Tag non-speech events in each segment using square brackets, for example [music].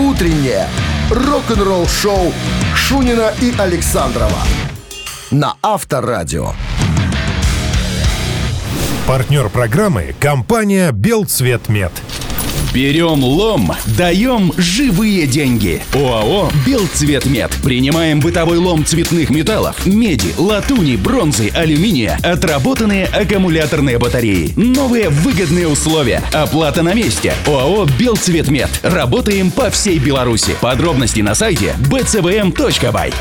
Утреннее рок-н-ролл-шоу Шунина и Александрова на Авторадио. Партнер программы – компания «Белцветмет». Берем лом, даем живые деньги. ОАО «Белцветмет». Принимаем бытовой лом цветных металлов, меди, латуни, бронзы, алюминия, отработанные аккумуляторные батареи. Новые выгодные условия. Оплата на месте. ОАО «Белцветмет». Работаем по всей Беларуси. Подробности на сайте bcvm.by.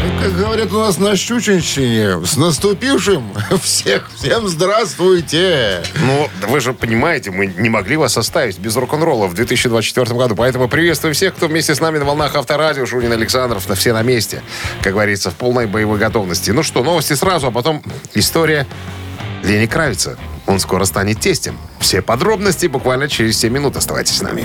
Как говорят у нас на Щучинщине, с наступившим [laughs] всех, всем здравствуйте. Ну, вы же понимаете, мы не могли вас оставить без рок-н-ролла в 2024 году. Поэтому приветствую всех, кто вместе с нами на волнах Авторадио. Шунин Александров, на все на месте. Как говорится, в полной боевой готовности. Ну что, новости сразу, а потом история Лени Кравица. Он скоро станет тестем. Все подробности буквально через 7 минут. Оставайтесь с нами.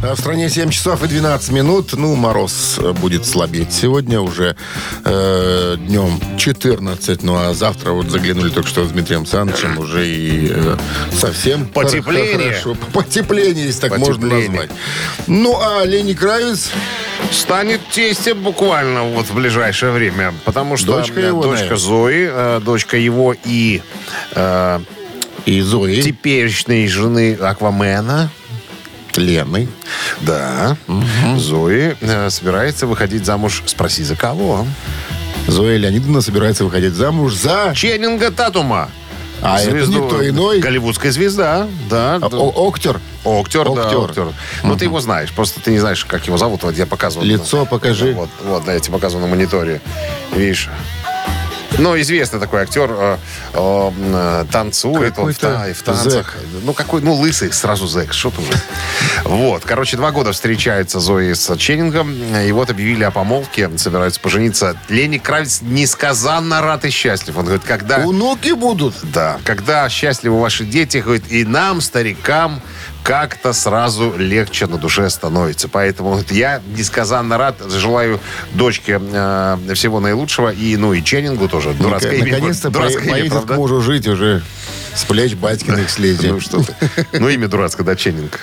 А в стране 7 часов и 12 минут. Ну, мороз э, будет слабеть. Сегодня уже э, днем 14. Ну, а завтра вот заглянули только что с Дмитрием Александровичем уже и э, совсем Потепление. Хорошо. Потепление, если так можно Потепление. назвать. Ну, а Лени Кравец, Станет тестем буквально вот в ближайшее время. Потому что Дочка э, его, дочка наверное. Зои, э, дочка его и э, и Зои, теперешней жены Аквамена, Лены. да, Зои э, собирается выходить замуж, спроси за кого? Зоя Леонидовна собирается выходить замуж за... Ченнинга Татума. А это Звезду- никто иной. Голливудская звезда, да. А, О- Октер. Октер, да, Октер. Ну, ты его знаешь, просто ты не знаешь, как его зовут. Вот я показывал. Лицо покажи. Вот, вот, да, я тебе показывал на мониторе. Видишь? Ну, известный такой актер, э, э, э, танцует он в, та- и в танцах. Ну, какой, ну, лысый, сразу зэк, что уже. Вот, короче, два года встречается Зои с Ченнингом, и вот объявили о помолвке, собираются пожениться. Лени Кравец несказанно рад и счастлив. Он говорит, когда... Внуки будут. Да, когда счастливы ваши дети, говорит, и нам, старикам, как-то сразу легче на душе становится. Поэтому я несказанно рад, желаю дочке э, всего наилучшего, и, ну, и Ченнингу тоже. Дурацкое имя, Наконец-то поедет к мужу жить уже с плеч батькиных [laughs] слезет. Ну, что ты. Ну, имя дурацкое, да, Ченнинг.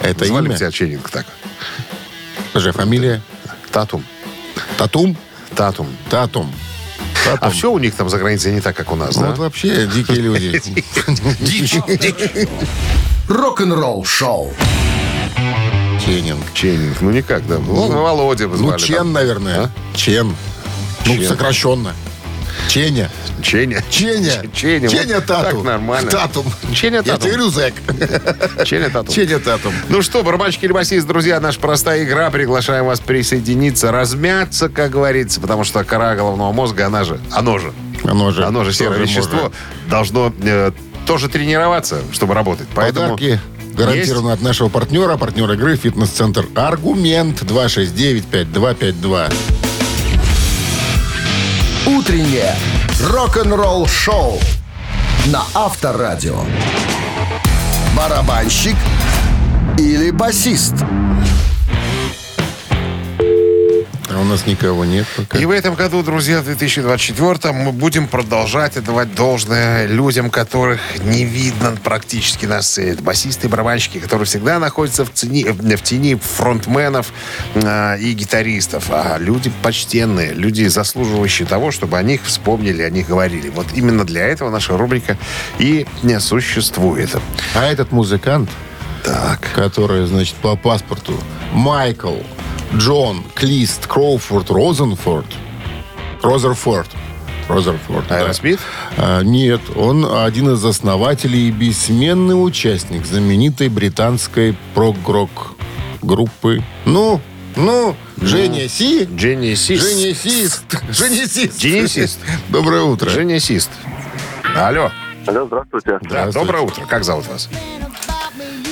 Это Звали имя? тебя Ченнинг так. Же фамилия? Татум. Татум? Татум. Татум. Татум. А все у них там за границей не так, как у нас, Ну, да? Вот вообще дикие люди. [laughs] Дичь, дичь. Рок-н-ролл-шоу. Ченнинг. Ченнинг, ну никак, да. Ну, Володя бы Ну, звали. Чен, там. наверное. А? Чен. Ну, Чен. сокращенно. Ченя. Ченя. Ченя. Ченя. Ченя вот Тату. Так нормально. Татум. Ченя Я Татум. тебе говорю, зэк. Ченя Татум. Ченя Татум. Ну что, барабанщики или басист, друзья, наша простая игра. Приглашаем вас присоединиться, размяться, как говорится, потому что кора головного мозга, она же, оно же, Оно же. оно же серое вещество, может. должно э, тоже тренироваться, чтобы работать. Поэтому Подарки гарантированы от нашего партнера, партнера игры «Фитнес-центр Аргумент» 269-5252. Утреннее рок-н-ролл-шоу на Авторадио. Барабанщик или басист? У нас никого нет пока. И в этом году, друзья, в 2024 мы будем продолжать отдавать должное людям, которых не видно практически на сцене. Это басисты и барабанщики, которые всегда находятся в, тени, в тени фронтменов э, и гитаристов. А люди почтенные, люди, заслуживающие того, чтобы о них вспомнили, о них говорили. Вот именно для этого наша рубрика и не существует. А этот музыкант, Так. который, значит, по паспорту Майкл Джон Клист Кроуфорд Розенфорд. Розерфорд. Розерфорд. да. Аэросмит? А, нет, он один из основателей и бессменный участник знаменитой британской прог-рок группы. Ну, ну, Женя Си. Дженни Сист. Женя Сист. Женя Сист. Денисист. Доброе утро. Женя Сист. Алло. Алло, здравствуйте. Да, Здравствуйте. доброе утро. Как зовут вас?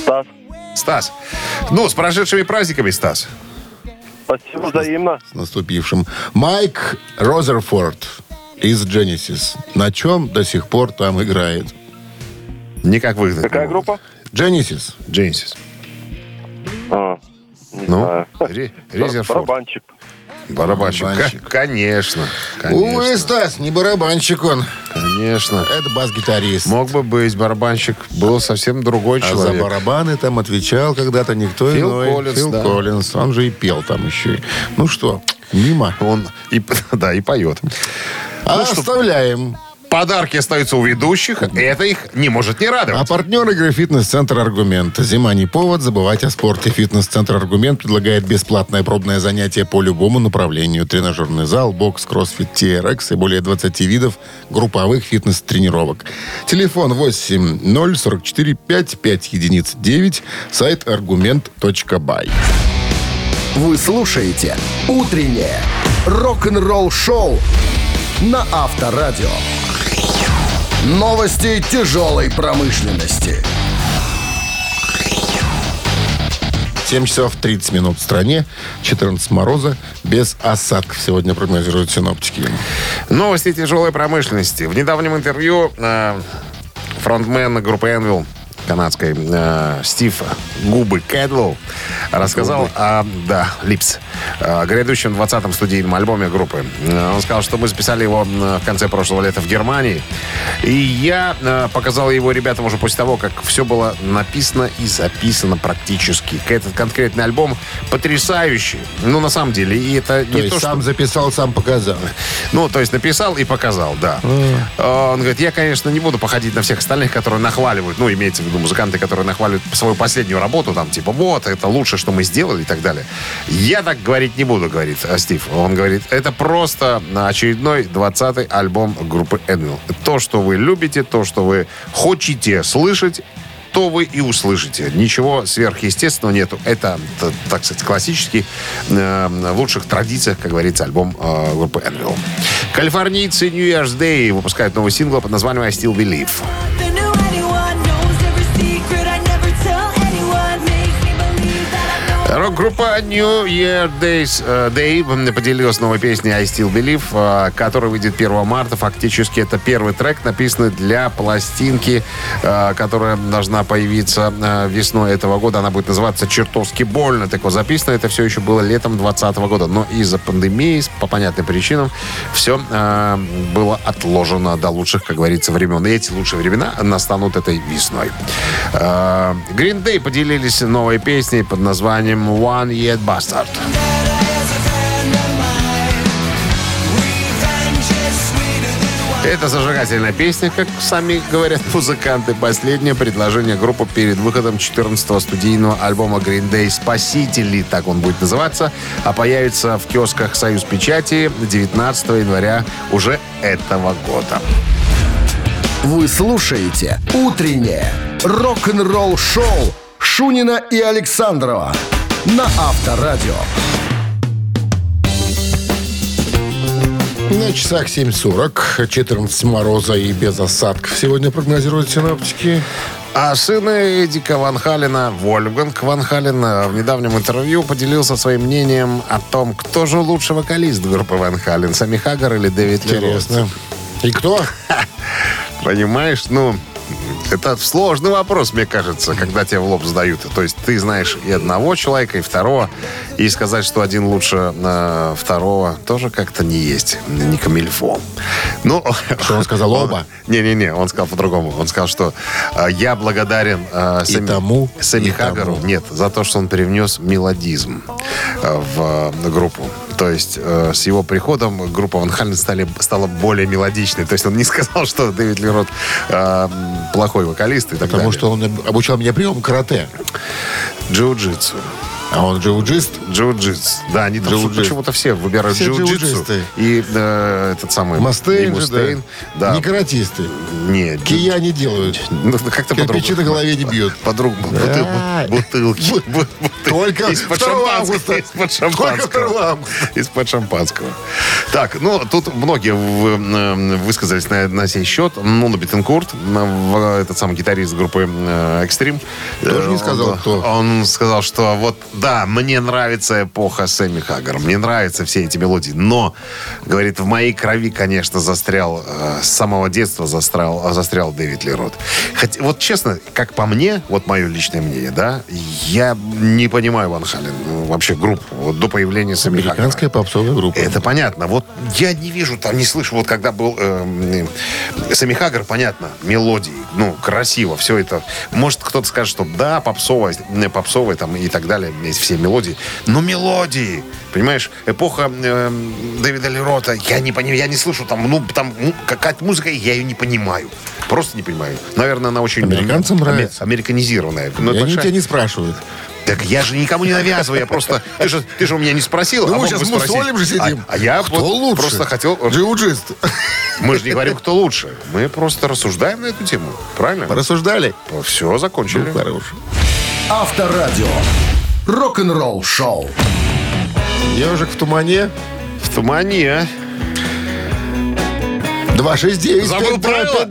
Стас. Стас. Ну, с прошедшими праздниками, Стас. Спасибо взаимно. С наступившим. Майк Розерфорд из Genesis. На чем до сих пор там играет? Никак выгнать. Какая не могут. группа? Genesis. Джейнсис. А, не Ну, знаю. Ре- Резерфорд. Барабанщик. Барабанщик. Барабанщик. К- Конечно. Увы, Конечно. Стас, не барабанщик он. Конечно. Это бас-гитарист. Мог бы быть барабанщик. Был совсем другой А за человек. барабаны там отвечал когда-то никто Фил иной. Коллинз, Фил да. Коллинз. Он же и пел там еще. Ну что, мимо. Он и, [laughs] да, и поет. А оставляем. Подарки остаются у ведущих. Это их не может не А радовать. партнер игры «Фитнес-центр Аргумент». Зима не повод забывать о спорте. «Фитнес-центр Аргумент» предлагает бесплатное пробное занятие по любому направлению. Тренажерный зал, бокс, кроссфит, TRX и более 20 видов групповых фитнес-тренировок. Телефон 8 044 5 5 единиц 9. Сайт аргумент.бай. Вы слушаете «Утреннее рок-н-ролл-шоу» на Авторадио. Новости тяжелой промышленности. 7 часов 30 минут в стране, 14 мороза, без осадков сегодня прогнозируют синоптики. Новости тяжелой промышленности. В недавнем интервью э, фронтмен группы Envil канадской э, Стив Губы Кэдлоу рассказал о, да, Липс, о грядущем 20-м студийном альбоме группы. Э, Он сказал, что мы записали его э, в конце прошлого лета в Германии. И я э, показал его ребятам уже после того, как все было написано и записано практически. Этот конкретный альбом потрясающий. Ну, на самом деле, и это То не есть то, что... сам записал, сам показал. Ну, то есть написал и показал, да. Э, Он говорит, я, конечно, не буду походить на всех остальных, которые нахваливают, ну, имеется в виду музыканты, которые нахваливают свою последнюю работу, там, типа, вот, это лучше, что мы сделали и так далее. Я так говорить не буду, говорит э, Стив. Он говорит, это просто очередной 20-й альбом группы Envil. То, что вы любите, то, что вы хотите слышать, то вы и услышите. Ничего сверхъестественного нету. Это, так сказать, классический, э, в лучших традициях, как говорится, альбом э, группы Envil. Калифорнийцы New Year's Day выпускают новый сингл под названием I Still Believe. Рок-группа New Year Days, э, Day поделилась новой песней I Still Believe, э, которая выйдет 1 марта. Фактически это первый трек, написанный для пластинки, э, которая должна появиться весной этого года. Она будет называться «Чертовски больно». Так вот, записано это все еще было летом 2020 года. Но из-за пандемии, по понятным причинам, все было отложено до лучших, как говорится, времен. И эти лучшие времена настанут этой весной. Green Day поделились новой песней под названием One Yet Bastard. Это зажигательная песня, как сами говорят музыканты. Последнее предложение группы перед выходом 14-го студийного альбома Green Day «Спасители», так он будет называться, а появится в киосках «Союз Печати» 19 января уже этого года. Вы слушаете «Утреннее рок-н-ролл-шоу» Шунина и Александрова на Авторадио. На часах 7.40, 14 мороза и без осадков. Сегодня прогнозируют синоптики. А сын Эдика Ван Халена, Вольфганг Ван Хален, э, в недавнем интервью поделился своим мнением о том, кто же лучший вокалист группы Ван Хален, Сами Хаггар или Дэвид. Интересно. И кто? [laughs] Понимаешь, ну, это сложный вопрос, мне кажется, когда тебе в лоб задают. То есть ты знаешь и одного человека, и второго, и сказать, что один лучше э, второго, тоже как-то не есть. Не камильфо. Ну, Что он сказал, оба? Не-не-не, он сказал по-другому. Он сказал, что э, я благодарен э, И тому, Сэмми и Хаггару, тому. нет, за то, что он привнес мелодизм э, в э, группу. То есть э, с его приходом группа Ван Хален стали, стала более мелодичной. То есть он не сказал, [laughs] что Дэвид Лерот э, плохой вокалист и так Потому далее. что он обучал меня прием карате. Джиу-джитсу. А он джиу-джист. Джиу-джитс. Да, они Джиу-джитс. почему-то все выбирают Все джиу-джитсу. И э, этот самый... и Мастейн Мустейн. да. Да. Не каратисты. Не, Кия не делают. Ну, как-то Кирпичи на голове не бьют. Подруг, Да. бутылки. Бу- бутылки. Только Из-под 2 шампанского. Из-под Только 2 шампанского. Из-под шампанского. Так, ну, тут многие э, высказались на, на сей счет. Ну, на Бетенкурт, этот самый гитарист группы э, Extreme. Тоже не Э, сказал, он, кто. Он сказал, что вот да, мне нравится эпоха Сэмми Хаггар, мне нравятся все эти мелодии, но, говорит, в моей крови, конечно, застрял, э, с самого детства застрял, застрял Дэвид Лерот. Хотя, вот честно, как по мне, вот мое личное мнение, да, я не понимаю Ван Хален, ну, вообще группу, вот до появления Сэмми Хаггара. Американская попсовая группа. Это понятно. Вот я не вижу, там не слышу. Вот когда был э, э, Сами Хаггар, понятно, мелодии, ну, красиво, все это. Может, кто-то скажет, что да, попсовая, э, попсовая там и так далее, есть все мелодии. Но мелодии, понимаешь, эпоха э, Дэвида Лерота, я не понимаю, я не слышу там, ну, там ну, какая-то музыка, я ее не понимаю. Просто не понимаю. Наверное, она очень... Американцам аме- нравится. Американизированная. Но И они большая- тебя не спрашивают. так я же никому не навязываю, я просто... Ты же, ты же у меня не спросил, Ну, а мы сейчас спросить. мусолим же сидим. А, а я Кто вот лучше? просто хотел... Джиуджист. Мы же не говорим, кто [laughs] лучше. Мы просто рассуждаем на эту тему. Правильно? Порассуждали? Все, закончили. Ну, хорош. Авторадио. Рок-н-ролл шоу. Ежик в тумане. В тумане, а? 269 Забыл правила?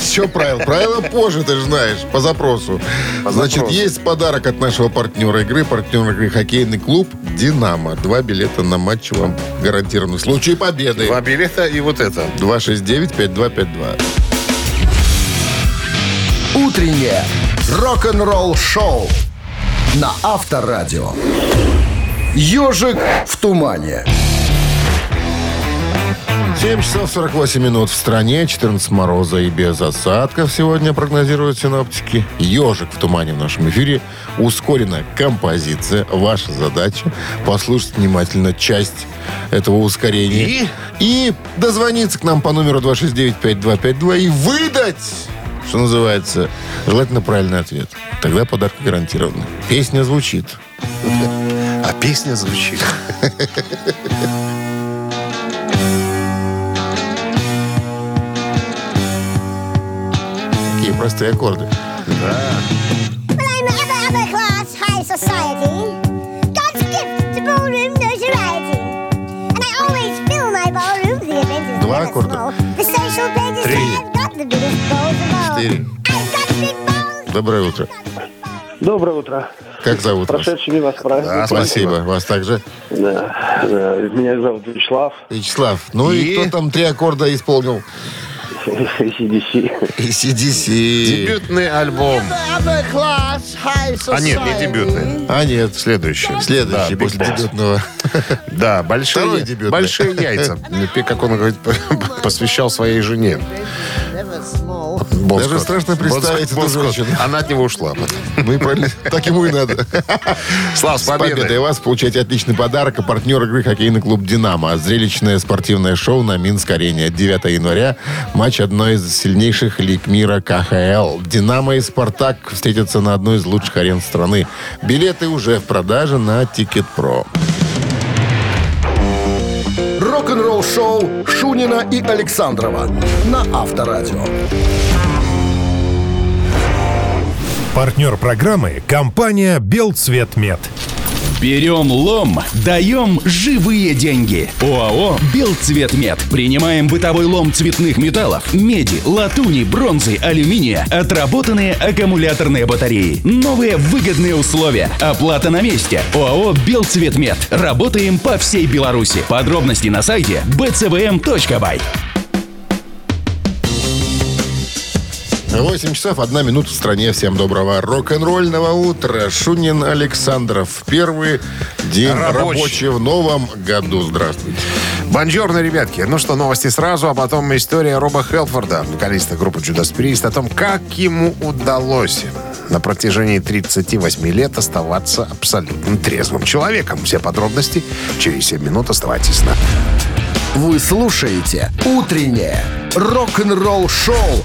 Все правило. Правила позже, ты же знаешь, по запросу. Значит, запросу. есть подарок от нашего партнера игры. Партнер игры хоккейный клуб «Динамо». Два билета на матч вам гарантированы. В случае победы. Два билета и вот это. 269-5252. Утреннее рок-н-ролл шоу на Авторадио. Ежик в тумане. 7 часов 48 минут в стране, 14 мороза и без осадков сегодня прогнозируют синоптики. Ежик в тумане в нашем эфире. Ускоренная композиция. Ваша задача послушать внимательно часть этого ускорения. И? И дозвониться к нам по номеру 269-5252 и выдать, что называется, желательно правильный ответ. Тогда подарок гарантирован. Песня звучит. А песня звучит. Такие простые аккорды. Is Два аккорда. Три. Четыре. Доброе утро. Доброе утро. Как зовут вас? Прошедший мимо с праздником. Спасибо. Вас также. Да, да. Меня зовут Вячеслав. Вячеслав, ну и, И? кто там три аккорда исполнил? CDC. ACDC. Дебютный альбом. А нет, не дебютный. А нет, Следующий. следующий Да, после Boss. дебютного. Да, большие, большие яйца. Как он говорит, [laughs] посвящал своей жене. Даже страшно представить Bon эту женщину. Она от него ушла. Ну и правильно, так ему и надо. Слав, с С победой победой. вас получаете отличный подарок. А партнер игры хоккейный клуб «Динамо». Зрелищное спортивное шоу на Минск-арене. 9 января. Матч одной из сильнейших лиг мира КХЛ. «Динамо» и «Спартак» встретятся на одной из лучших арен страны. Билеты уже в продаже на Тикет.Про. Рок-н-ролл шоу Шунина и Александрова на Авторадио. Партнер программы – компания «Белцветмет». Берем лом, даем живые деньги. ОАО «Белцветмет». Принимаем бытовой лом цветных металлов, меди, латуни, бронзы, алюминия, отработанные аккумуляторные батареи. Новые выгодные условия. Оплата на месте. ОАО «Белцветмет». Работаем по всей Беларуси. Подробности на сайте bcvm.by. 8 часов, 1 минута в стране. Всем доброго рок-н-ролльного утра. Шунин Александров. Первый день Рабочий. рабочий в новом году. Здравствуйте. Бонжорно, ребятки. Ну что, новости сразу, а потом история Роба Хелфорда, вокалиста группы Judas Priest, о том, как ему удалось на протяжении 38 лет оставаться абсолютно трезвым человеком. Все подробности через 7 минут. Оставайтесь на... Вы слушаете «Утреннее рок-н-ролл-шоу»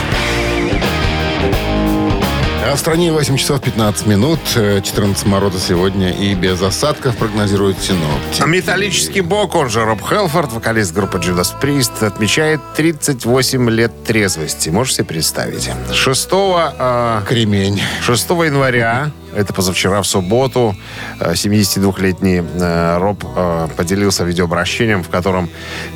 А в стране 8 часов 15 минут. э, 14 мороза сегодня и без осадков прогнозируют синоптики. Металлический бок, он же Роб Хелфорд, вокалист группы Judas Priest, отмечает 38 лет трезвости. Можете себе представить? 6 э, Кремень. 6 января, это позавчера в субботу, э, 72-летний э, Роб э, поделился видеообращением, в котором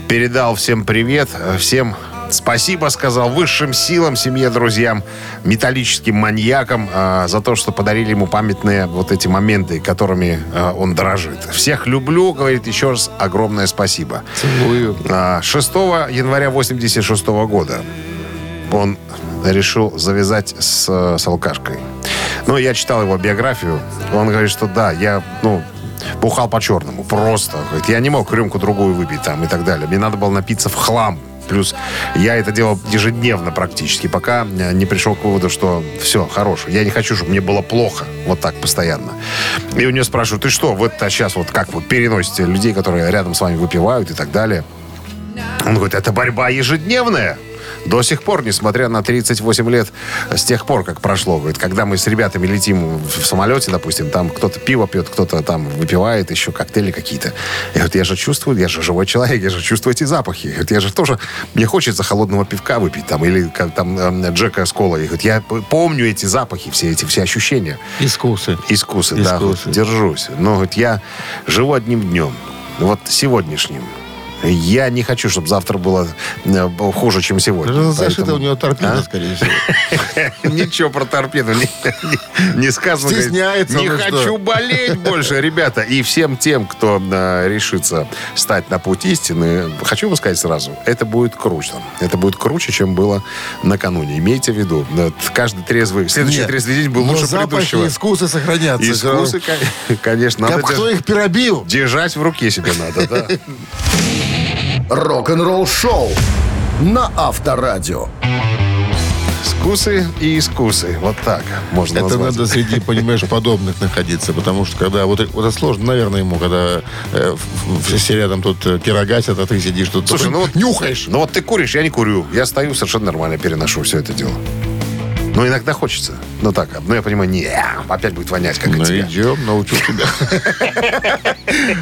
передал всем привет, э, всем Спасибо, сказал высшим силам, семье, друзьям, металлическим маньякам а, за то, что подарили ему памятные вот эти моменты, которыми а, он дорожит. Всех люблю, говорит еще раз огромное спасибо. Целую. А, 6 января 86 года он решил завязать с, э, с алкашкой. Ну, я читал его биографию. Он говорит, что да, я, ну, бухал по-черному. Просто. Говорит, я не мог рюмку другую выпить там и так далее. Мне надо было напиться в хлам. Плюс я это делал ежедневно практически, пока э, не пришел к выводу, что все, хорош. Я не хочу, чтобы мне было плохо. Вот так постоянно. И у нее спрашивают, ты что, вы сейчас вот как вот переносите людей, которые рядом с вами выпивают и так далее? Он говорит, это борьба ежедневная. До сих пор, несмотря на 38 лет, с тех пор, как прошло, говорит, когда мы с ребятами летим в самолете, допустим, там кто-то пиво пьет, кто-то там выпивает, еще коктейли какие-то. Я говорю, я же чувствую, я же живой человек, я же чувствую эти запахи. Говорит, я же тоже, мне хочется холодного пивка выпить там, или как там э, Джека с колой. Говорит, я п- помню эти запахи, все эти все ощущения. Искусы. Искусы, да, Искусы. вот держусь. Но говорит, я живу одним днем. Вот сегодняшним. Я не хочу, чтобы завтра было э, хуже, чем сегодня. Зашита Поэтому- у него торпеда, А? скорее всего. [laughs] Ничего про торпеду не, сказано. Стесняется, Не ну хочу болеть больше, ребята. И всем тем, кто э, решится стать на путь истины, хочу вам сказать сразу, это будет круче. Это будет круче, чем было накануне. Имейте в виду, э, каждый трезвый, следующий трезвый день был но лучше предыдущего. и искусы сохранятся. Искусы, кон- [laughs] конечно, надо кто их пиробил? держать в руке себе надо, да. [laughs] Рок-н-ролл шоу на Авторадио. Скусы и искусы. Вот так можно Это назвать. надо среди, понимаешь, подобных находиться, потому что когда вот, вот это сложно, наверное, ему, когда э, в- в- все рядом тут э, пирогатят, а ты сидишь тут Слушай, такой ну вот нюхаешь. Ну вот ты куришь, я не курю. Я стою совершенно нормально, переношу все это дело. Но иногда хочется. Ну так, ну я понимаю, не, опять будет вонять, как Ну, от тебя. идем, научу тебя. [laughs]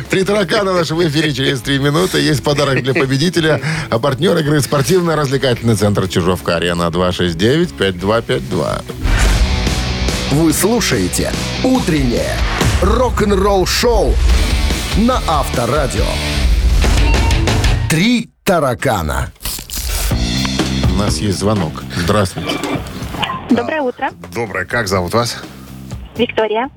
Три таракана в нашем эфире через три минуты. Есть подарок для победителя. А партнер игры спортивно-развлекательный центр Чижовка-Арена 269-5252. Вы слушаете «Утреннее рок-н-ролл-шоу» на Авторадио. «Три таракана». У нас есть звонок. Здравствуйте. Доброе утро. Доброе, как зовут вас? Виктория.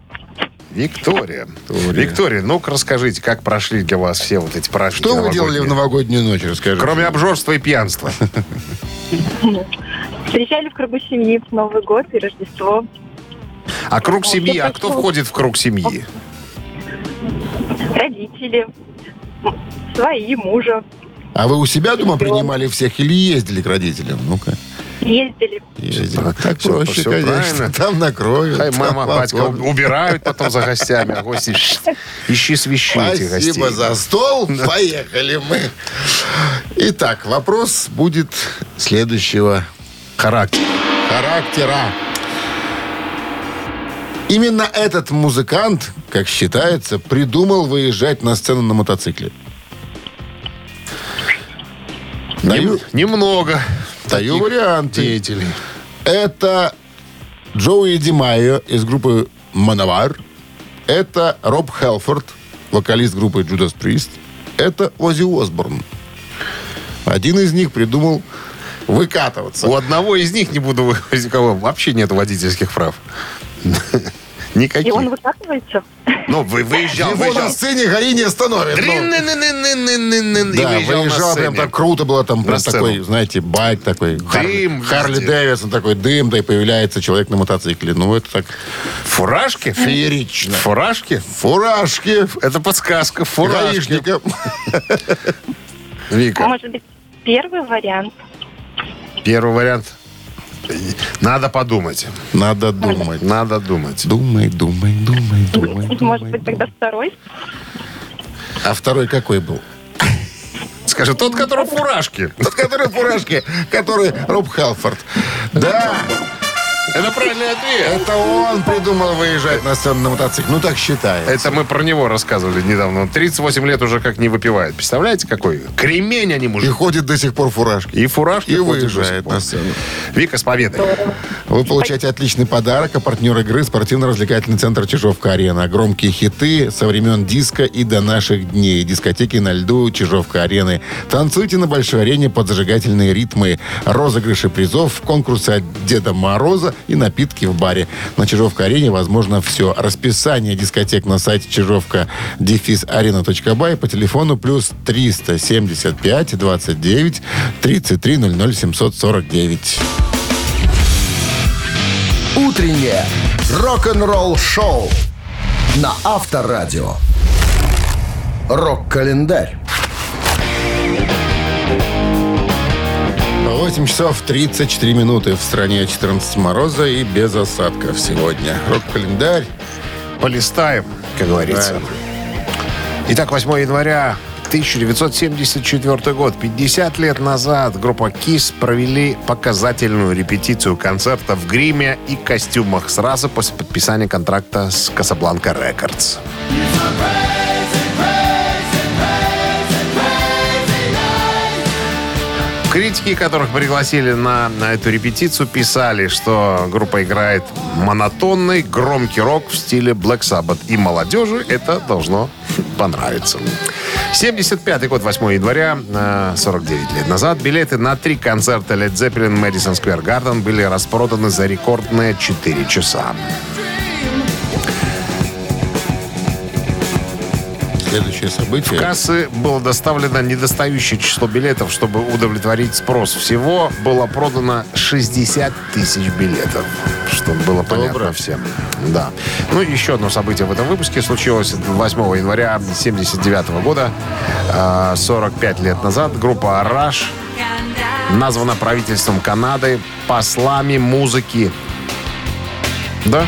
Виктория. Виктория, ну-ка расскажите, как прошли для вас все вот эти праздники Что вы делали в новогодние? новогоднюю ночь, расскажите. Кроме обжорства и пьянства. Встречали в кругу семьи в Новый год и Рождество. А круг семьи, а кто входит в круг семьи? Родители, свои, мужа. А вы у себя дома принимали всех или ездили к родителям? Ну-ка. Ездили. Ездили. Так Всё- проще, всё конечно. правильно. Там накроют. Хай там мама, батька оформят. убирают потом за гостями, а гости ищи свищи этих гостей. Спасибо за стол. Поехали мы. Итак, вопрос будет следующего Характер. характера. Именно этот музыкант, как считается, придумал выезжать на сцену на мотоцикле. Нем- Немного. Даю варианты. Деятелей. Это Джоуи Ди Майо из группы Мановар. Это Роб Хелфорд, вокалист группы Judas Priest. Это Оззи Осборн. Один из них придумал выкатываться. У одного из них, не буду у кого вообще нет водительских прав. [laughs] И Никаких. он выкатывается. Ну, вы выезжал, Его на выезжал. сцене ГАИ не остановит. ну. И Да, выезжал на выезжал прям сцене. так круто было, там прям такой, знаете, байк такой. Дым Харли. Дэвидсон такой, дым, да и появляется человек на мотоцикле. Ну, это так Фуражки? феерично. Фуражки? Фуражки, Это подсказка. Фуражки. [laughs] Вика, Может быть, первый вариант. первый вариант. Надо подумать. Надо думать. Надо думать. Думай, думай, думай, думай. Может думай. быть, тогда второй. А второй какой был? Скажи, тот, который в фуражке. Тот, который в фуражке, который Роб Хелфорд. Да, Это правильный ответ. Это он придумал выезжать на сцену на мотоцикле. Ну, так считается. Это мы про него рассказывали недавно. Он 38 лет уже как не выпивает. Представляете, какой? Кремень они И мужик. ходит до сих пор в фуражке. И фуражки И выезжает на сцену. Вика, с победой. Вы получаете отличный подарок, а партнер игры спортивно-развлекательный центр Чижовка-Арена. Громкие хиты со времен диска и до наших дней. Дискотеки на льду Чижовка-Арены. Танцуйте на большой арене под зажигательные ритмы. Розыгрыши призов, конкурсы от Деда Мороза и напитки в баре. На Чижовка-Арене возможно все. Расписание дискотек на сайте чижовка арена.бай по телефону плюс 375 29 33 00 749. Утреннее рок-н-ролл-шоу на Авторадио. Рок-календарь. 8 часов 34 минуты в стране 14 мороза и без осадков сегодня. Рок-календарь. Полистаем, как говорится. Итак, 8 января 1974 год. 50 лет назад группа KISS провели показательную репетицию концерта в гриме и костюмах сразу после подписания контракта с Casablanca Records. Критики, которых пригласили на, на эту репетицию, писали, что группа играет монотонный, громкий рок в стиле Black Sabbath. И молодежи это должно понравиться. 75 год, 8 января, э, 49 лет назад, билеты на три концерта Led Zeppelin Madison Square Garden были распроданы за рекордные 4 часа. Следующее событие. В кассы было доставлено недостающее число билетов, чтобы удовлетворить спрос. Всего было продано 60 тысяч билетов, чтобы было понятно Добро. всем. Да. Ну, и еще одно событие в этом выпуске случилось 8 января 79 года, э, 45 лет назад. Группа «Араш» названа правительством Канады послами музыки. Да?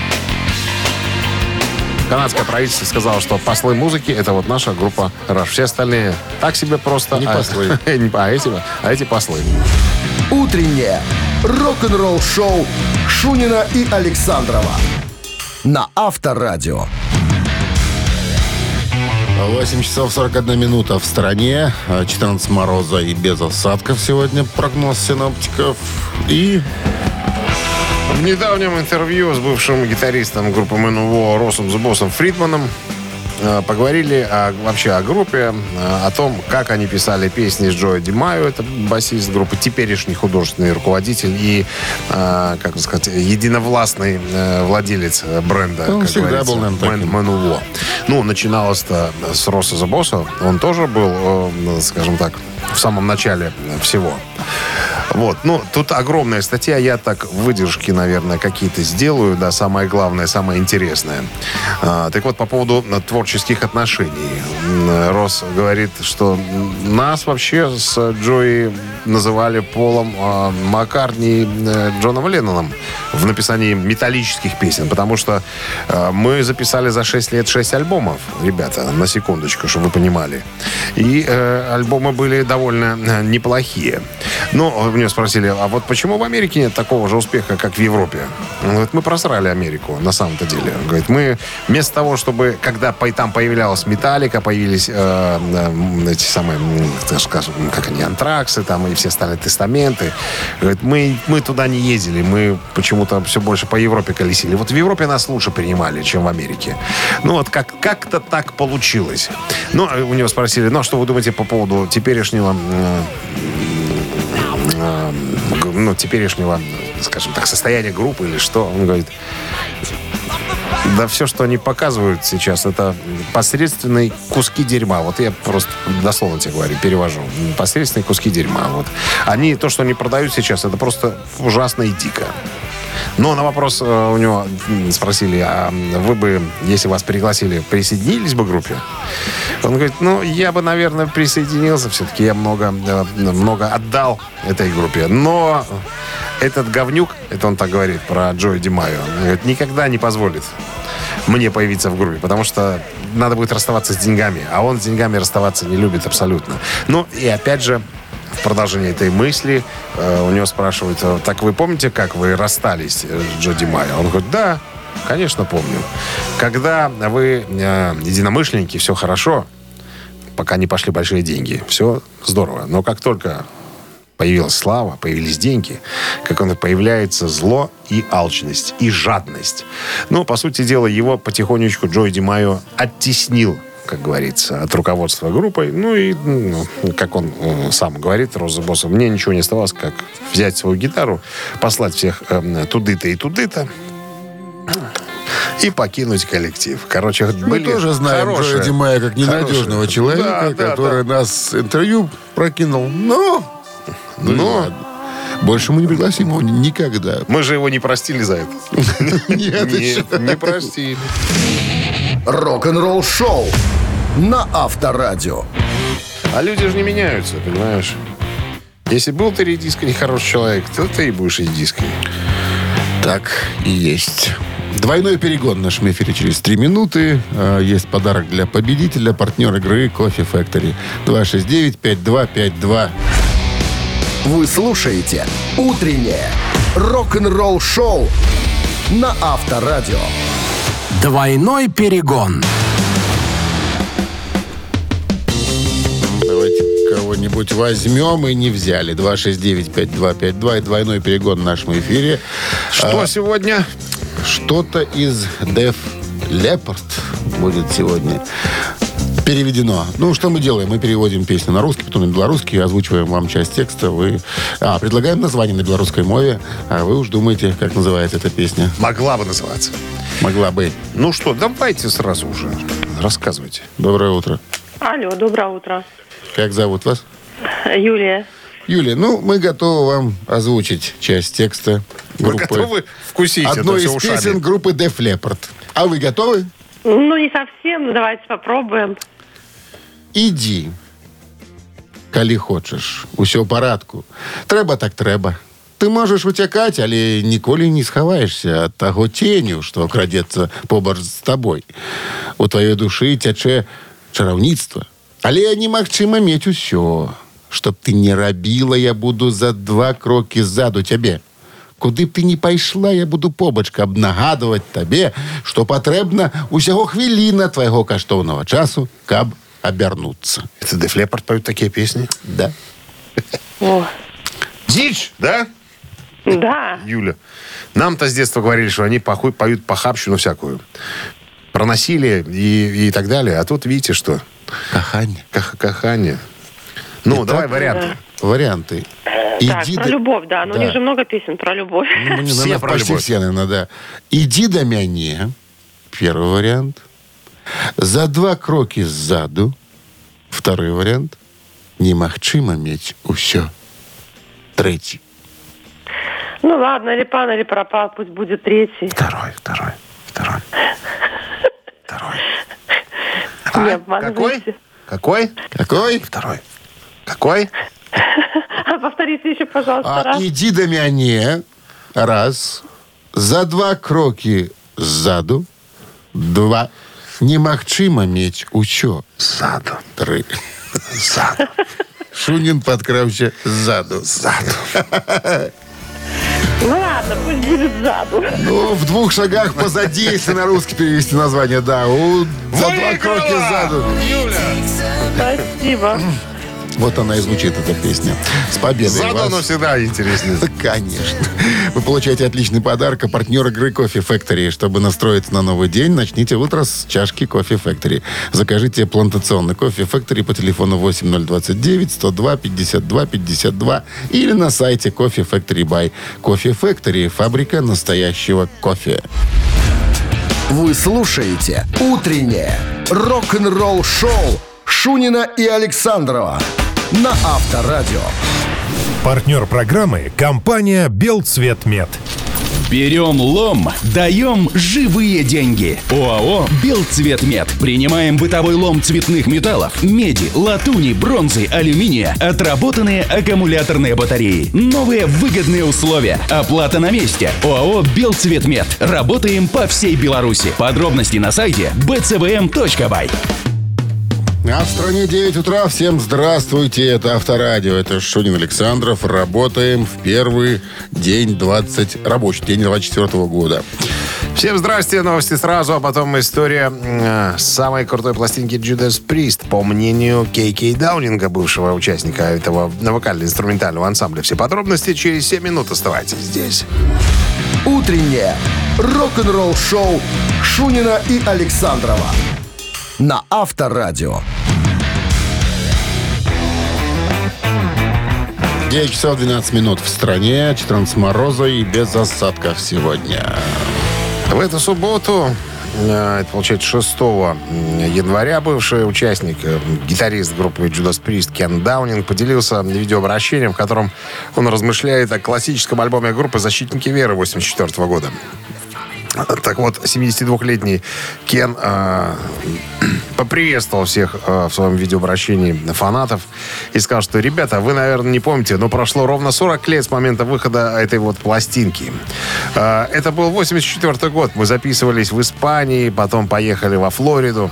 Канадское правительство сказало, что послы музыки это вот наша группа Раш. Все остальные так себе просто. Не а- послы. [laughs] А, эти, а эти послы. Утреннее рок-н-ролл-шоу Шунина и Александрова на Авторадио. 8 часов 41 минута в стране. э, 14 мороза и без осадков сегодня прогноз синоптиков. И В недавнем интервью с бывшим гитаристом группы Manowar Росом the Boss'ом Фридманом э, поговорили о- вообще о группе, э, о том, как они писали песни с Джои Димайо, это басист группы, теперешний художественный руководитель и, э, как сказать, единовластный владелец бренда. Он как всегда был, наверное. Man- Manowar. Ну, начиналось-то с Роса the Boss'а. Он тоже был, скажем так, в самом начале всего. Вот, ну, тут огромная статья, я так выдержки, наверное, какие-то сделаю, да, самое главное, самое интересное. А, так вот, по поводу творческих отношений. М, Росс говорит, что нас вообще с Джои называли Полом а, Маккартни э, Джоном Ленноном в написании металлических песен, потому что э, мы записали за 6 лет 6 альбомов, ребята, на секундочку, чтобы вы понимали. И э, альбомы были довольно неплохие. Но него спросили, а вот почему в Америке нет такого же успеха, как в Европе? Он говорит, мы просрали Америку, на самом-то деле. Он говорит, мы вместо того, чтобы, когда там появлялась Металлика, появились э, э, эти самые, так скажем, как они, антраксы там и все стали тестаменты. Говорит, мы, мы туда не ездили, мы почему-то все больше по Европе колесили. Вот в Европе нас лучше принимали, чем в Америке. Ну вот как, как-то так получилось. Ну, а у него спросили, ну, а что вы думаете по поводу теперешнего э, э, ну, теперешнего, скажем так, состояния группы или что. Он говорит, да все, что они показывают сейчас, это посредственные куски дерьма. Вот я просто дословно тебе говорю, перевожу. Посредственные куски дерьма. Вот. Они, то, что они продают сейчас, это просто ужасно и дико. Но на вопрос э, у него спросили, а вы бы, если вас пригласили, присоединились бы к группе? Он говорит, ну, я бы, наверное, присоединился. Все-таки я много, э, много отдал этой группе. Но этот говнюк, это он так говорит про Джои Димайо, он говорит, никогда не позволит мне появиться в группе, потому что надо будет расставаться с деньгами, а он с деньгами расставаться не любит абсолютно. Ну, и опять же, продолжение этой мысли э, у него спрашивают, «А, так вы помните, как вы расстались э, с Джо Ди Майо? Он говорит, да, конечно помню. Когда вы э, единомышленники, все хорошо, пока не пошли большие деньги, все здорово. Но как только появилась слава, появились деньги, как он появляется зло и алчность, и жадность. Ну, по сути дела, его потихонечку Джой Ди Майо оттеснил как говорится, от руководства группой. Ну и, ну, как он э, сам говорит, Роза Босса, мне ничего не оставалось, как взять свою гитару, послать всех э, туды-то и туды-то, и покинуть коллектив. Короче, Мы были тоже знаем хорошие- Джоя Димая как ненадежного хорошие. человека, Да, да, который нас интервью прокинул. Но, ну, Но. больше мы не пригласим его никогда. Мы же его не простили за это. [laughs] Нет, не простили. [laughs] Рок-н-ролл шоу на Авторадио. А люди же не меняются, понимаешь? Если был ты редиска нехороший человек, то ты и будешь редиской. Так и есть. Двойной перегон в нашем эфире через три минуты. А, Есть подарок для победителя, партнер игры Кофе Factory. 269-5252. Вы слушаете «Утреннее рок-н-ролл шоу» на Авторадио. Двойной перегон. Кого-нибудь возьмем и не взяли. 269-5252 и двойной перегон в нашем эфире. Что А, сегодня? Что-то из Def Leppard будет сегодня переведено. Ну, что мы делаем? Мы переводим песню на русский, потом на белорусский, озвучиваем вам часть текста. Вы... А, предлагаем название на белорусской мове, а вы уж думаете, как называется эта песня. Могла бы называться. Могла бы. Ну что, давайте сразу уже. Рассказывайте. Доброе утро. Алло, доброе утро. Как зовут вас? Юлия. Юлия, ну, мы готовы вам озвучить часть текста Вы группы. готовы вкусить Одной это из все ушами? песен группы Def Leppard. А вы готовы? Ну, не совсем, но давайте попробуем. Іди, калі хочаш, усё ў парадку. Трэба так трэба. Ты можаш уцякаць, але ніколі не схаваешся ад таго ценю, што крадзецца побач з табой. У тваёй душы цячэ чараўніцтва. Але немагчыма мець усё. Чтоб ты не рабіла, я буду за два крокі ззаду цябе. Куды б ты не пайшла, я буду побач, каб нагадваць табе, што патрэбна усяго хвіліна твайго каштоўнага часу, каб абярнуцца. Это Def Leppard поют такие песни? Да. О, Дичь, да, да. Юля? Нам-то с детства говорили, что они похуй, поют похабщину всякую. Про насилие и, и так далее. А тут видите, что? Каханне. Ках- кахание. Ну, Итак, давай варианты. Варианты. Так, про до- любовь, да. Но у Да. них же много песен про любовь. Ну, не, Все наверное, про почти любовь. все, наверное, да. Иди до мяне. Первый вариант. За два кроки сзаду. Второй вариант. Немагчыма мець усё. Третий. Ну ладно, или пан, или пропал, пусть будет третий. Второй, второй, второй. [laughs] Второй. [laughs] Не какой? обманывайте. Какой? Какой? Второй. Какой? [laughs] Повторите еще, пожалуйста, А раз. иди до мяне. Раз. За два кроки сзаду. Два. Немагчыма мець усё. Саду. Тры. Саду. [laughs] Шунин подкраўся ззаду. Саду. Ну ладно, пусть будет сзаду. Ну, в двух шагах позади, если на русский перевести название, да. У, за два кроки сзаду. Спасибо. Вот она и звучит, эта песня. С победой Саду вас. всегда интереснее. Конечно. Вы получаете отличный подарок. А партнер игры Кофе Factory. Чтобы настроиться на новый день, начните утро с чашки Кофе Factory. Закажите плантационный Кофе Factory по телефону 8029 102 52 52 или на сайте Кофе Factory Buy. Кофе Factory – фабрика настоящего кофе. Вы слушаете «Утреннее рок-н-ролл-шоу» Шунина и Александрова на Авторадио. Партнер программы – компания «Белцветмет». Берем лом, даем живые деньги. ОАО «Белцветмет». Принимаем бытовой лом цветных металлов, меди, латуни, бронзы, алюминия, отработанные аккумуляторные батареи. Новые выгодные условия. Оплата на месте. ОАО «Белцветмет». Работаем по всей Беларуси. Подробности на сайте bcvm.by. А в стране 9 утра. Всем здравствуйте. Это Авторадио. Это Шунин Александров. Работаем в первый день 20... Рабочий день 24 года. Всем здрасте, новости сразу, а потом история э, самой крутой пластинки Judas Priest. По мнению Кей Кей Даунинга, бывшего участника этого вокально-инструментального ансамбля. Все подробности через 7 минут. Оставайтесь здесь. Утреннее рок-н-ролл-шоу Шунина и Александрова на Авторадио. 9 часов 12 минут в стране, 14 мороза и без осадков сегодня. В эту субботу, э, это получается 6 января, бывший участник, э, гитарист группы Judas Priest Кен Даунинг поделился видеообращением, в котором он размышляет о классическом альбоме группы «Защитники веры» 84 года. Так вот, 72-летний Кен э, [clears throat] поприветствовал всех э, в своем видеообращении фанатов и сказал, что, ребята, вы, наверное, не помните, но прошло ровно 40 лет с момента выхода этой вот пластинки. Э, это был 84 год. Мы записывались в Испании, потом поехали во Флориду,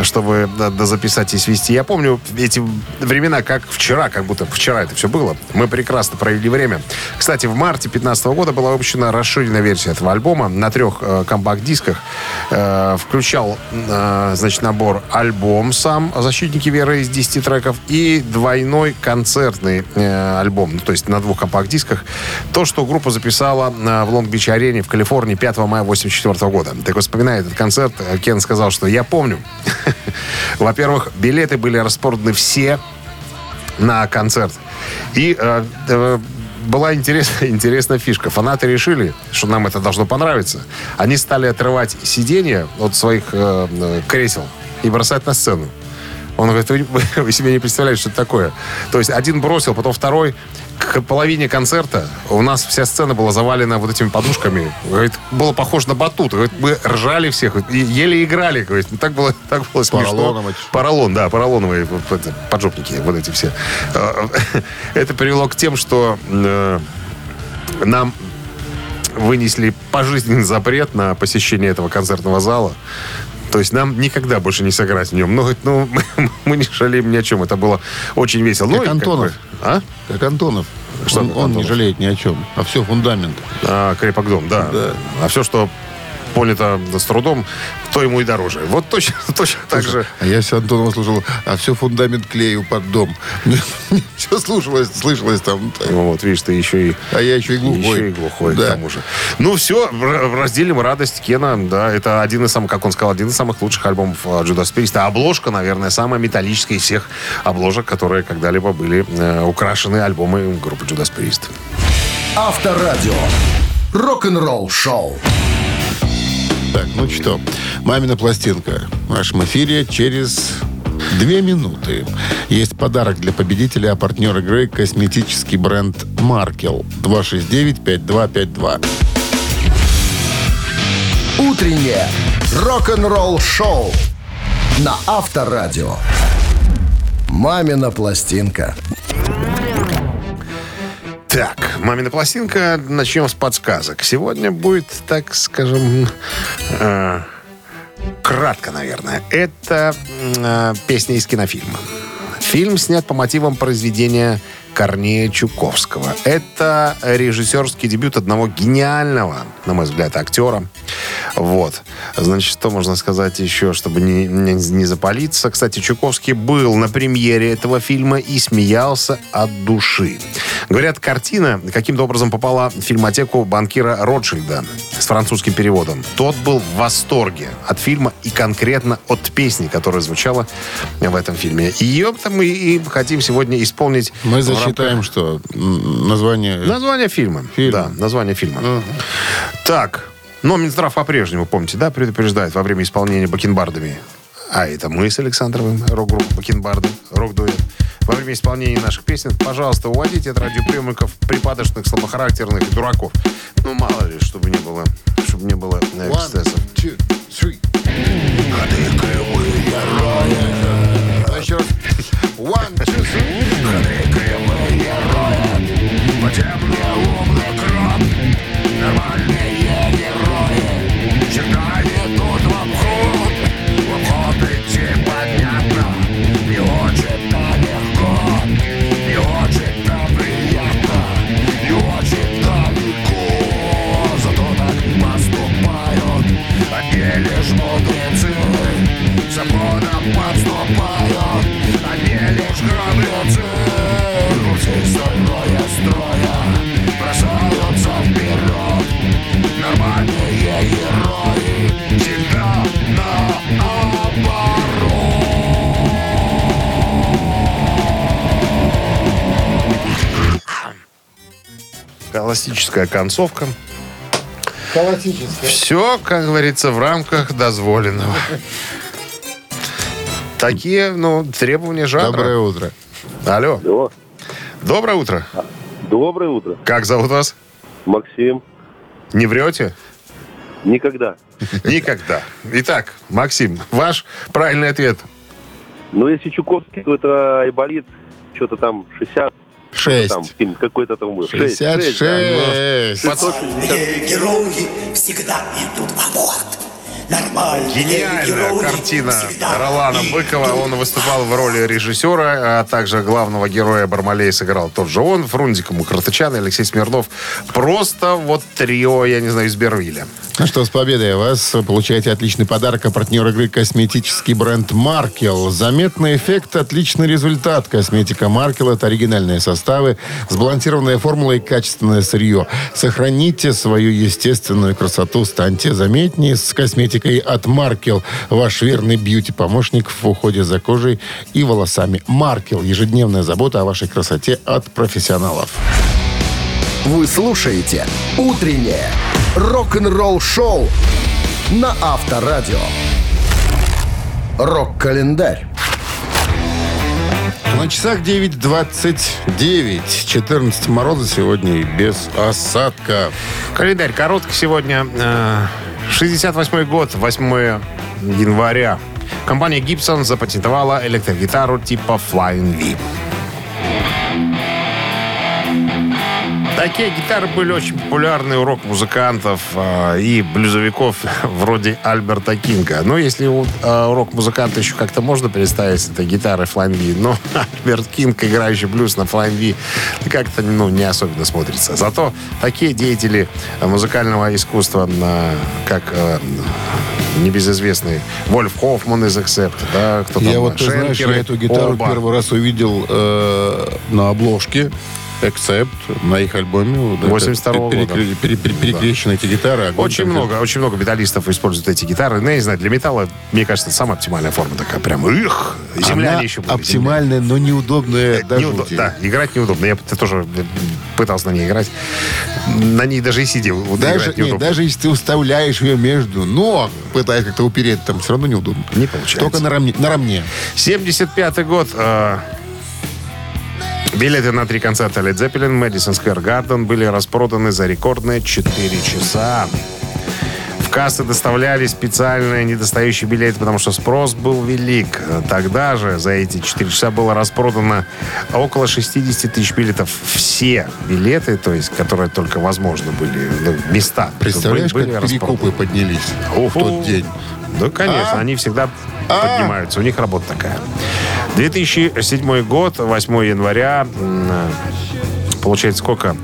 чтобы да, дозаписать и свести. Я помню эти времена, как вчера, как будто вчера это все было. Мы прекрасно провели время. Кстати, в марте 2015 года была выпущена расширенная версия этого альбома на трех э, компакт-дисках. Э, включал, э, значит, набор альбом сам «Защитники веры» из 10 треков и двойной концертный э, альбом, ну, то есть на двух компакт-дисках. То, что группа записала э, в Лонг-Бич-арене в Калифорнии 5 мая 1984 года. Так вот, вспоминая этот концерт, э, Кен сказал, что я помню. [laughs] Во-первых, билеты были распроданы все на концерт. И э, э, была интересная, [laughs] интересная фишка. Фанаты решили, что нам это должно понравиться. Они стали отрывать сиденья от своих э, э, кресел и бросать на сцену. Он говорит, вы, [laughs] вы- себе не представляете, что это такое. То есть один бросил, потом второй. К половине концерта у нас вся сцена была завалена вот этими подушками. Говорит, было похоже на батут. Говорит, мы ржали всех, и еле играли. Говорит, ну, так было, так было смешно. Поролон, да, поролоновые поджопники, вот эти все. Э, [laughs] Это привело к тем, что э, нам вынесли пожизненный запрет на посещение этого концертного зала. То есть нам никогда больше не сыграть в нем. Но ну, [laughs] мы, мы не жалеем ни о чем. Это было очень весело. Ну, Как и Антонов. бы, а? Как Антонов. Что он, как он не жалеет ни о чем. А все фундамент. А, крепок дом, да. Да. А все, что понято с трудом, то ему и дороже. Вот точно, [laughs] точно так же. А я все Антонова слушал, а все фундамент клею под дом. [laughs] все слушалось, слышалось там. Ну, вот, видишь, ты еще и... А я еще и глухой. Еще и глухой, Да. к тому же. Ну, все, разделим радость Кена. Да, это один из самых, как он сказал, один из самых лучших альбомов а, Judas Priest. А обложка, наверное, самая металлическая из всех обложек, которые когда-либо были э, украшены альбомы группы Judas Priest. Авторадио. Рок-н-ролл шоу. Так, ну что, мамина пластинка в нашем эфире через две минуты. Есть подарок для победителя, а партнер игры – косметический бренд «Маркел». 269-5252. Утреннее рок-н-ролл шоу на Авторадио. Мамина пластинка. Так, «Мамина пластинка». Начнем с подсказок. Сегодня будет, так скажем, э, кратко, наверное. Это э, песня из кинофильма. Фильм снят по мотивам произведения Корнея Чуковского. Это режиссерский дебют одного гениального, на мой взгляд, актера. Вот. Значит, что можно сказать еще, чтобы не, не, не запалиться? Кстати, Чуковский был на премьере этого фильма и смеялся от души. Говорят, картина каким-то образом попала в фильмотеку банкира Ротшильда с французским переводом. Тот был в восторге от фильма и конкретно от песни, которая звучала в этом фильме. Ее-то мы и хотим сегодня исполнить. Мы в засчитаем, что название... Название фильма. Фильм. Да, название фильма. Так, но Минздрав по-прежнему, помните, да, предупреждает во время исполнения бакенбардами. А это мы с Александровым, рок-группа Бакенбарды, рок-дуэт. Во время исполнения наших песен, пожалуйста, уводите от радиоприемников припадочных, слабохарактерных и дураков. Ну, мало ли, чтобы не было, чтобы не было э, эксцессов. two, three. Еще раз. One, two, three. Классическая концовка. Холотическое. Все, как говорится, в рамках дозволенного. Такие, ну, требования жанра. Доброе утро. Алло. Алло. Доброе утро. Доброе утро. Как зовут вас? Максим. Не врете? Никогда. Никогда. Итак, Максим, ваш правильный ответ. Ну, если Чуковский, то это Айболит. Что-то там 60. Шесть. Там, фильм какой-то там был. Шесть, шесть, да. 66. 660. Герои всегда идут в обход. Нормальные Гениальная герои картина всегда Ролана Быкова. Он выступал в роли режиссера, а также главного героя Бармалея сыграл тот же он, Фрунзик Мухартычан и Алексей Смирнов. Просто вот трио, я не знаю, из Бервиля. Ну что, с победой вас получаете отличный подарок, а партнер игры косметический бренд Маркел. Заметный эффект, отличный результат. Косметика Маркел – это оригинальные составы, сбалансированная формула и качественное сырье. Сохраните свою естественную красоту, станьте заметнее с косметикой от Маркел. Ваш верный бьюти-помощник в уходе за кожей и волосами. Маркел – ежедневная забота о вашей красоте от профессионалов. Вы слушаете «Утреннее рок-н-ролл-шоу» на Авторадио. Рок-календарь. На часах 9.29. 14 мороза сегодня и без осадков. Календарь короткий сегодня. Э, 68 год, 8 января. Компания Gibson запатентовала электрогитару типа Flying V. Такие гитары были очень популярны у рок-музыкантов э, и блюзовиков [laughs] вроде Альберта Кинга. Но если у э, рок-музыканта еще как-то можно представить гитарой Flying V, но [laughs] Альберт Кинг, играющий блюз на V, как-то ну, не особенно смотрится. Зато такие деятели музыкального искусства, э, как э, небезызвестный Вольф Хоффман из Accept, да, кто там, Я вот, ты знаешь, я эту гитару оба. первый раз увидел э, на обложке Except на их альбоме. Вот это 82-го перекре- года. пере- пере- Перекрещены эти гитары. огонь Очень там много, очень много металлистов используют эти гитары. Ну, я не знаю, для металла, мне кажется, это самая оптимальная форма такая. Прям, их, земляне Она еще были. оптимальная, но неудобная до Неудо- жути. Да, играть неудобно. Я тоже э, пытался на ней играть. На ней даже и вот Даже, нет, даже если ты уставляешь ее между ног, пытаясь как-то упереть, там все равно неудобно. Не получается. Только на рамне. На рамне. 75 год. э, билеты на три концерта Led Zeppelin Madison Square Garden были распроданы за рекордные 4 часа. В кассы доставляли специальные недостающие билеты, потому что спрос был велик. Тогда же за эти 4 часа было распродано около 60 тысяч билетов. Все билеты, то есть, которые только возможно были, ну, места. Представляешь, были, как были перекупы поднялись в тот день. Да, конечно, А? они всегда А? поднимаются. У них работа такая. 2007 год, 8 января. Получается, сколько?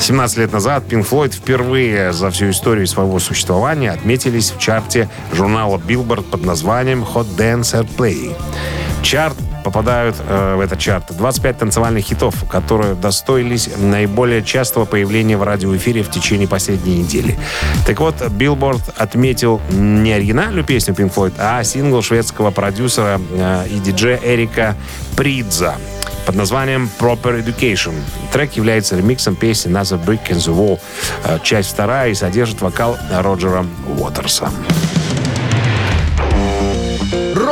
17 лет назад Pink Floyd впервые за всю историю своего существования отметились в чарте журнала Billboard под названием Hot Dance and Play. Чарт попадают э, в этот чарт 25 танцевальных хитов, которые достоились наиболее частого появления в радиоэфире в течение последней недели. Так вот, Billboard отметил не оригинальную песню Pink Floyd, а сингл шведского продюсера э, и диджея Эрика Придза под названием Proper Education. Трек является ремиксом песни Another Brick in the Wall. Э, Часть вторая и содержит вокал Роджера Уотерса.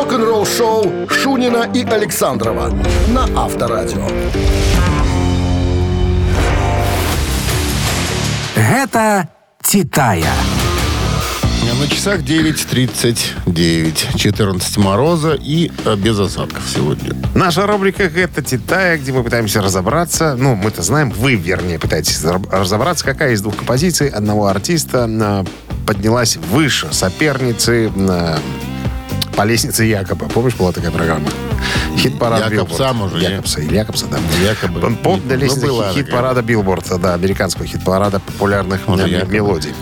Рок-н-ролл-шоу Шунина и Александрова на Авторадио. Гэта «Титая». На часах 9.39. 14 мороза и э, без осадков сегодня. Наша рубрика «Это Титая», где мы пытаемся разобраться, ну, мы-то знаем, вы, вернее, пытаетесь разобраться, какая из двух композиций одного артиста э, поднялась выше соперницы э, по лестнице Якоба. Помнишь, была такая программа? Хит-парад Billboard. может? Якобса, или Якобса, да. Якобы. Он По для Ну, лестницы была хит-парада Билборд, да, американского хит-парада популярных Может, мелодий.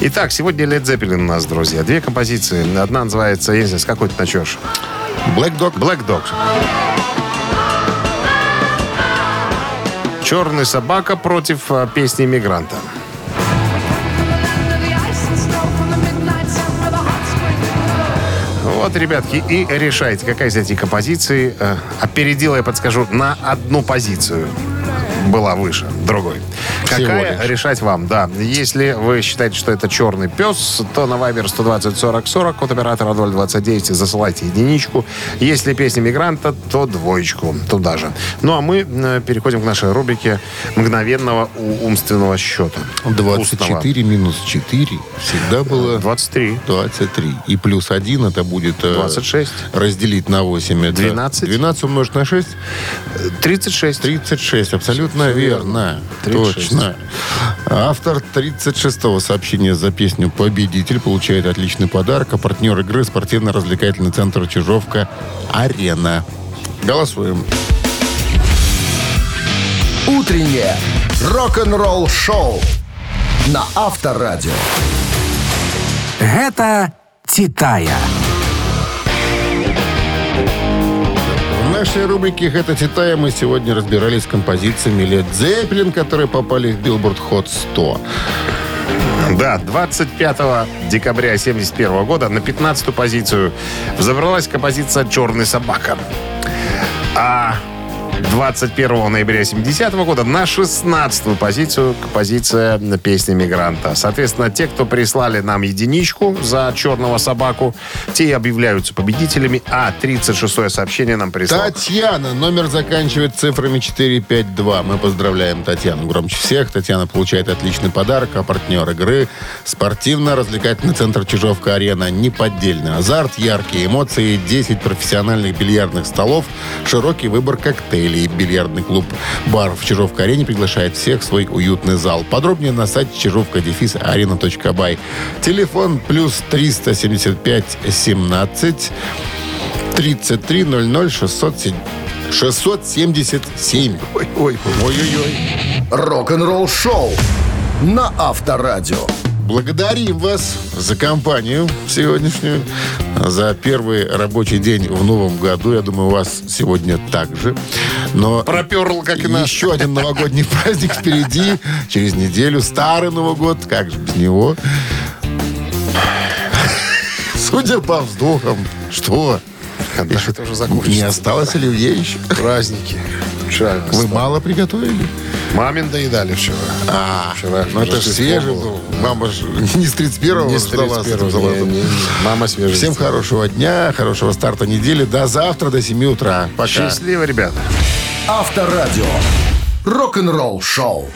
Итак, сегодня Led Zeppelin у нас, друзья. Две композиции. Одна называется, я не знаю, с какой ты начнешь? Black Dog. Black Dog. Черный собака против э, песни иммигранта. Вот, ребятки, и решайте, какая из этих композиций. э, Опередила, я подскажу, на одну позицию. Была выше другой. Всего Какая, лишь. решать вам, да. Если вы считаете, что это черный пес, то на Viber 120 40 40 код оператора 029 засылайте единичку. Если песня мигранта, то двоечку туда же. Ну, а мы э, переходим к нашей рубрике мгновенного умственного счета. 24 минус 4 всегда было 23. 23. И плюс 1 это будет... э, 26. Разделить на 8. Это 12. 12 умножить на 6. 36. 36. Абсолютно верно. 36. Точно. Автор 36-го сообщения за песню «Победитель» получает отличный подарок. А партнер игры спортивно-развлекательный центр «Чижовка» «Арена». Голосуем. Утреннее рок-н-ролл-шоу на Авторадио. Гэта «Титая». Нашей рубрике «Это Титая» мы сегодня разбирались с композициями Led Zeppelin, которые попали в Billboard Hot 100. Да, 25 декабря 1971 года на 15 позицию взобралась композиция «Черный собака». А 21 ноября 70 года на 16 позицию композиция песни «Мигранта». Соответственно, те, кто прислали нам единичку за «Черного собаку», те объявляются победителями, а 36 сообщение нам прислал. Татьяна. Номер заканчивает цифрами 452. Мы поздравляем Татьяну. Громче всех. Татьяна получает отличный подарок. А партнер игры – спортивно-развлекательный центр «Чижовка-арена». Неподдельный азарт, яркие эмоции, 10 профессиональных бильярдных столов, широкий выбор коктейлей. Бильярдный клуб «Бар» в Чижовка-арене приглашает всех в свой уютный зал. Подробнее на сайте чижовка-арена.бай. Телефон плюс 375 17 3300 607 677. Ой, ой, ой-ой-ой. Рок-н-ролл-шоу на Авторадио. Благодарим вас за компанию сегодняшнюю, за первый рабочий день в новом году. Я думаю, у вас сегодня так же. Но Проперл, как и наш. еще один новогодний [laughs] праздник впереди. Через неделю старый Новый год. Как же без него? Судя по вздохам, что? Это уже закончится. Не осталось оливье еще? Праздники. Вчера Вы мало приготовили? Мамин доедали вчера. А, Вчера ну это же свежий был. Мама же не с 31-го Не с ждала с этим 31-го, салатом. не, не, не. Мама свежая. Всем хорошего дня, хорошего старта недели. До завтра, до 7 утра. Пока. Счастливо, ребята. Авторадио. Рок-н-ролл-шоу.